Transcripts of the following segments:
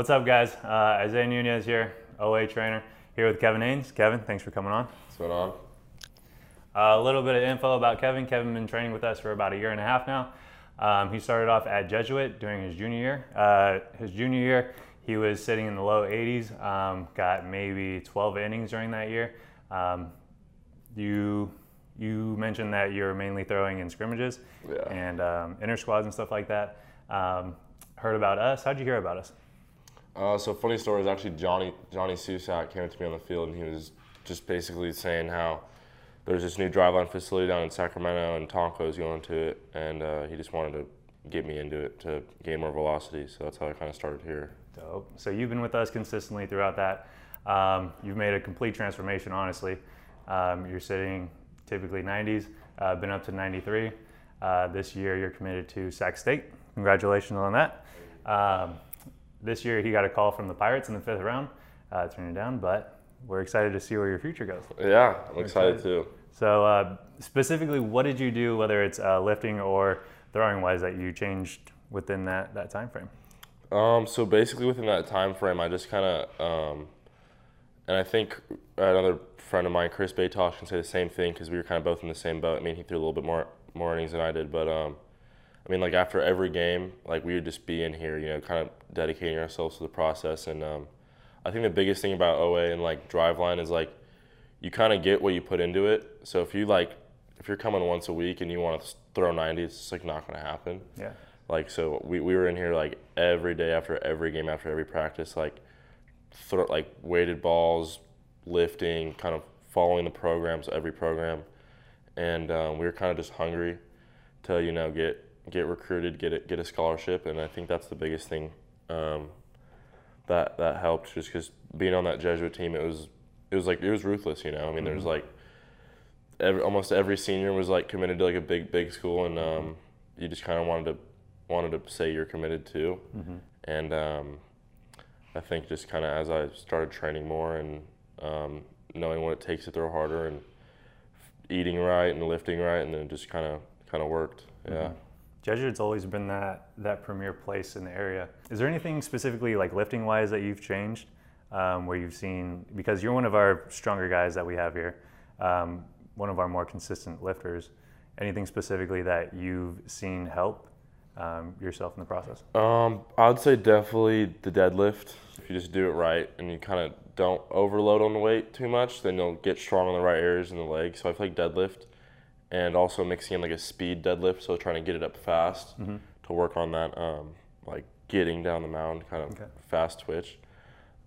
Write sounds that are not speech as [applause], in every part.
What's up, guys? Uh, Isaiah Nunez here, OA trainer, here with Kevin Haynes. Kevin, thanks for coming on. What's going on? Uh, a little bit of info about Kevin. Kevin has been training with us for about a year and a half now. Um, he started off at Jesuit during his junior year. Uh, his junior year, he was sitting in the low 80s, um, got maybe 12 innings during that year. Um, you you mentioned that you're mainly throwing in scrimmages Yeah. and um, inter squads and stuff like that. Um, heard about us. How'd you hear about us? Uh, so funny story is actually Johnny Johnny Susak came to me on the field and he was just basically saying how there's this new driveline facility down in Sacramento and Tonko's going to it and uh, he just wanted to get me into it to gain more velocity. So that's how I kind of started here. Dope. So you've been with us consistently throughout that. Um, you've made a complete transformation, honestly. Um, you're sitting typically 90s, uh, been up to 93. Uh, this year you're committed to Sac State. Congratulations on that. Um, this year he got a call from the Pirates in the fifth round, uh, turned it down, but we're excited to see where your future goes. Yeah, I'm excited too. So uh, specifically, what did you do, whether it's uh, lifting or throwing wise, that you changed within that, that time frame? Um, so basically, within that time frame, I just kind of, um, and I think another friend of mine, Chris Baytosh, can say the same thing because we were kind of both in the same boat. I mean, he threw a little bit more more innings than I did, but um, I mean, like after every game, like we would just be in here, you know, kind of dedicating ourselves to the process. And um, I think the biggest thing about OA and like Driveline is like you kind of get what you put into it. So if you like, if you're coming once a week and you want to throw 90, it's just like not going to happen. Yeah. Like so, we, we were in here like every day after every game after every practice, like throw like weighted balls, lifting, kind of following the programs every program, and um, we were kind of just hungry to you know get get recruited, get it, get a scholarship, and I think that's the biggest thing um, that that helped. Just because being on that Jesuit team, it was it was like it was ruthless. You know, I mean, there's like every, almost every senior was like committed to like a big big school, and um, you just kind of wanted to wanted to say you're committed to, and um, I think just kind of as I started training more and um, knowing what it takes to throw harder and eating right and lifting right, and then it just kind of kind of worked. Yeah. Jesuit's always been that that premier place in the area. Is there anything specifically like lifting wise that you've changed, um, where you've seen because you're one of our stronger guys that we have here, um, one of our more consistent lifters. Anything specifically that you've seen help um, yourself in the process? Um, I'd say definitely the deadlift. If you just do it right and you kind of don't overload on the weight too much, then you'll get strong in the right areas in the legs. So I feel like deadlift, and also mixing in like a speed deadlift, so trying to get it up fast to work on that, um, like getting down the mound, kind of Okay. fast twitch.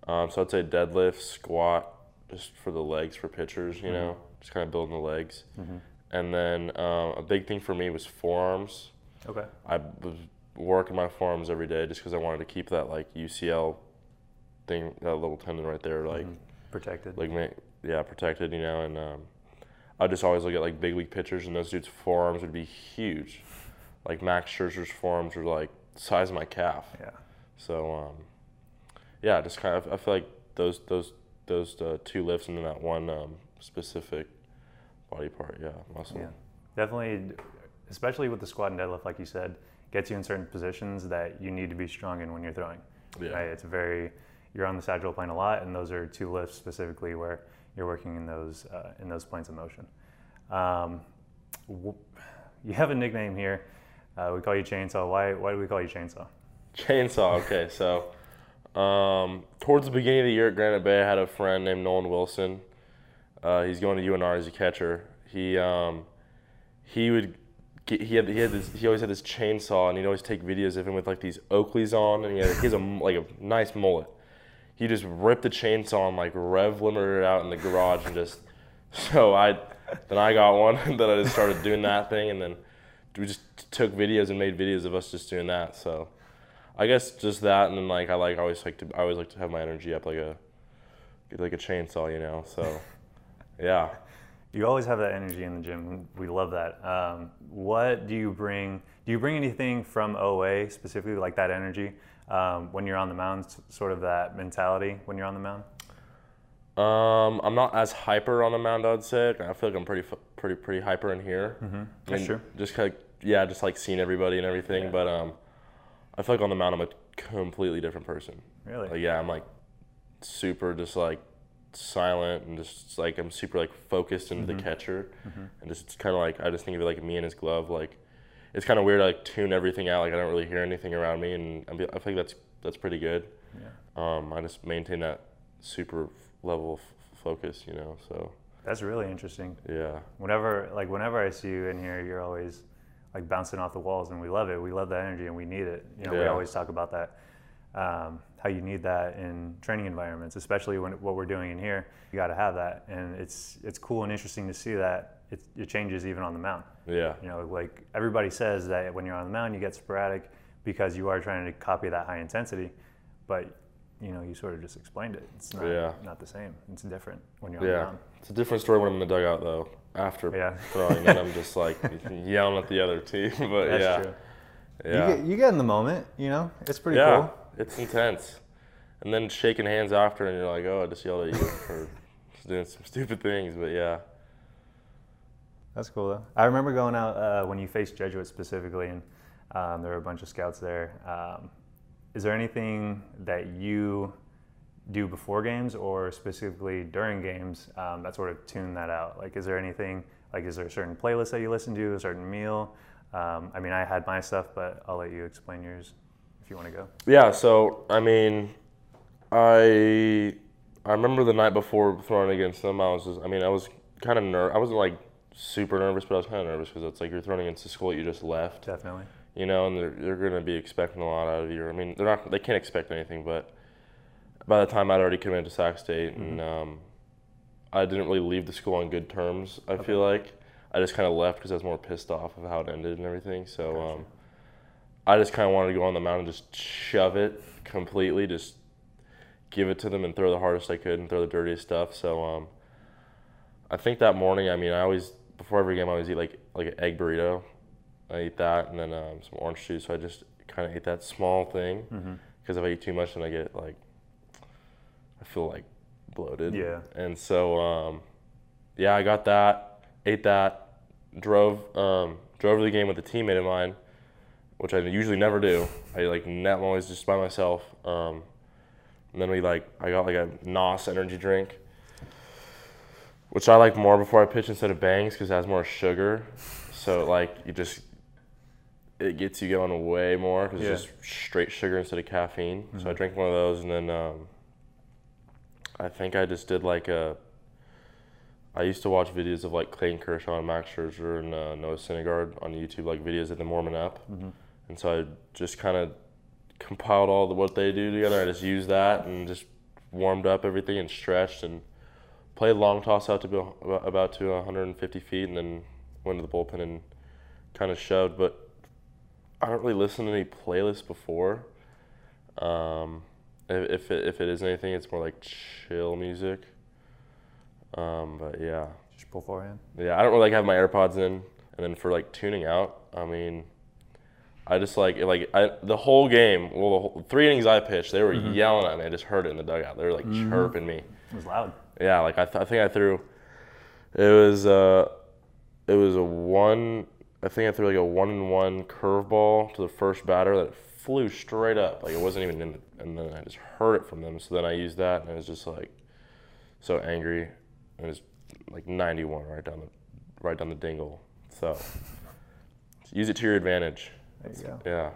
Um, so I'd say deadlift, squat, just for the legs for pitchers, you know, just kind of building the legs. And then um, a big thing for me was forearms. Okay. I was working my forearms every day just because I wanted to keep that like UCL thing, that little tendon right there, like Protected. like yeah, protected, you know. And um, I just always look at like big league pitchers, and those dudes' forearms would be huge. Like Max Scherzer's forearms were like the size of my calf. yeah. So um, yeah, just kind of I feel like those those those uh, two lifts and then that one um, specific body part, yeah, muscle. Yeah, definitely, especially with the squat and deadlift, like you said, gets you in certain positions that you need to be strong in when you're throwing. Yeah. Right? It's very, you're on the sagittal plane a lot, and those are two lifts specifically where you're working in those uh, in those planes of motion. Um, you have a nickname here. Uh, we call you Chainsaw. Why? Why do we call you Chainsaw? Chainsaw. Okay, [laughs] so um, towards the beginning of the year at Granite Bay, I had a friend named Nolan Wilson. Uh, he's going to UNR as a catcher. He um, he would get, he had he had this he always had this chainsaw and he'd always take videos of him with like these Oakleys on and he, had, he has a like a nice mullet. He just ripped the chainsaw and like rev limited it out in the garage and just [laughs] so I then I got one [laughs] and then I just started doing that thing and then we just took videos and made videos of us just doing that. So I guess just that, and then like I like always like to I always like to have my energy up like a like a chainsaw, you know. So [laughs] yeah, You always have that energy in the gym. We love that. Um, what do you bring? Do you bring anything from OA specifically, like that energy, um, when you're on the mound? Sort of that mentality when you're on the mound. um, I'm not as hyper on the mound. I'd say I feel like I'm pretty pretty pretty hyper in here. Mm-hmm. That's true. Just of yeah, just like seeing everybody and everything. Yeah. But um, I feel like on the mound I'm a completely different person. Really? Like, yeah, I'm like super just like silent and just like I'm super like focused into Mm-hmm. the catcher, and just it's kind of like I just think of it like me and his glove. Like, it's kind of weird. to, like tune everything out. Like I don't really hear anything around me, and I, be, I think that's that's pretty good. Yeah. Um, I just maintain that super level of f- focus, you know. So That's really interesting. yeah, Whenever, like, whenever I see you in here, you're always like bouncing off the walls, and we love it. We love that energy, and we need it. You know, we always talk about that. Um, how you need that in training environments, especially when what we're doing in here. You got to have that, and it's it's cool and interesting to see that it, it changes even on the mound. yeah, You know, like everybody says that when you're on the mound, you get sporadic because you are trying to copy that high intensity, but you know, you sort of just explained it. It's not Yeah. not the same. It's different when you're on the yeah. mound. It's a different story when I'm in the dugout though. After Yeah. throwing, then I'm [laughs] just like yelling at the other team. [laughs] But That's yeah, true. yeah. You get you get in the moment, you know. It's pretty yeah, cool. It's intense. And then shaking hands after, and you're like, oh, I just yelled at you for [laughs] doing some stupid things. But yeah, That's cool though. I remember going out uh, when you faced Jesuit specifically, and um, there were a bunch of scouts there. Um, is there anything that you do before games or specifically during games um, that sort of tune that out? Like, is there anything like is there a certain playlist that you listen to, a certain meal? Um, I mean, I had my stuff, but I'll let you explain yours if you want to go. yeah. So I mean, I I remember the night before throwing against them. I was just, I mean, I was kind of ner. I wasn't like super nervous, but I was kind of nervous because it's like you're throwing against the school that you just left. Definitely. you know, and they're, they're going to be expecting a lot out of you. I mean, they're not, they can't expect anything, but by the time I'd already committed to Sac State, and um, I didn't really leave the school on good terms. I feel like I just kind of left because I was more pissed off of how it ended and everything. So Gotcha. um, I just kind of wanted to go on the mound and just shove it completely, just give it to them and throw the hardest I could and throw the dirtiest stuff. So um, I think that morning, I mean, I always before every game, I always eat like like an egg burrito. I eat that and then um, some orange juice. So I just kind of ate that small thing because if I eat too much, then I get like I feel like bloated. Yeah. And so um, yeah, I got that, ate that, drove um, drove to the game with a teammate of mine, which I usually never do. I like ne- I'm always just by myself. Um, and then we like I got like a Nos energy drink, which I like more before I pitch instead of Bangs because it has more sugar. So like you just it gets you going way more because Yeah. it's just straight sugar instead of caffeine. So I drank one of those and then um, I think I just did like a. I used to watch videos of like Clayton Kershaw and Max Scherzer and uh, Noah Syndergaard on YouTube, like videos of them warming up, and so I just kind of compiled all the what they do together. I just used that and just warmed up everything and stretched and played long toss out to be about, to 150 feet and then went to the bullpen and kind of shoved. But I don't really listen to any playlists before. Um, if if it, if it is anything, it's more like chill music. Um, but yeah, Just beforehand. yeah, I don't really like have my AirPods in, and then for like tuning out, I mean, I just like like I the whole game. Well, the whole, three innings I pitched, they were yelling at me. I just heard it in the dugout. They were like chirping me. It was loud. Yeah, like I, th- I think I threw. It was uh, it was a one. I think I threw like a one and one curveball to the first batter that flew straight up. Like it wasn't even in. The, and then I just heard it from them. So then I used that, and I was just like, so angry. And it was like 91 right down the, right down the dingle. So use it to your advantage. There you go. Yeah.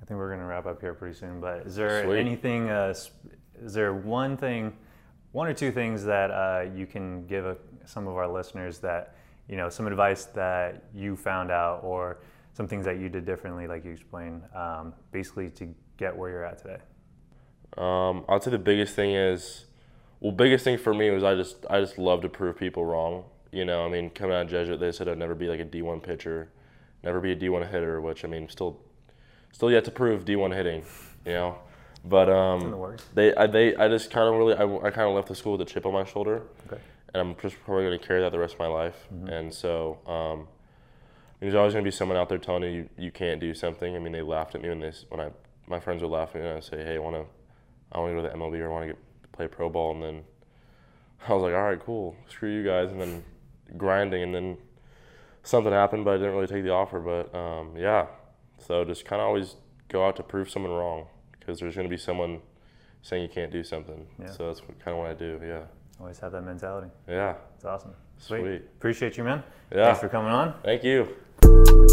I think we're going to wrap up here pretty soon. But is there Sweet. anything? Uh, is there one thing, one or two things that uh, you can give a, some of our listeners that you know, some advice that you found out, or some things that you did differently, like you explained, um, basically to get where you're at today? Um, I'd say the biggest thing is, well, biggest thing for me was I just I just love to prove people wrong. You know, I mean, coming out of Jesuit, they said I'd never be like a D1 pitcher, never be a D1 hitter, which I mean, still, still yet to prove D1 hitting. You know, but um, they I, they I just kind of really I, I kind of left the school with a chip on my shoulder, Okay. and I'm just probably going to carry that the rest of my life. And so, um, there's always going to be someone out there telling you, you you can't do something. I mean, they laughed at me when they when I my friends would laugh at me and I say, hey, I want to I want to go to the MLB or I want to get play pro ball, and then I was like, all right, cool, screw you guys, and then grinding, and then something happened, but I didn't really take the offer. But um, yeah, so just kind of always go out to prove someone wrong. because there's going to be someone saying you can't do something. Yeah. So that's kind of what I do. Yeah. Always have that mentality. Yeah. It's awesome. Sweet. Appreciate you, man. Yeah. Thanks for coming on. Thank you.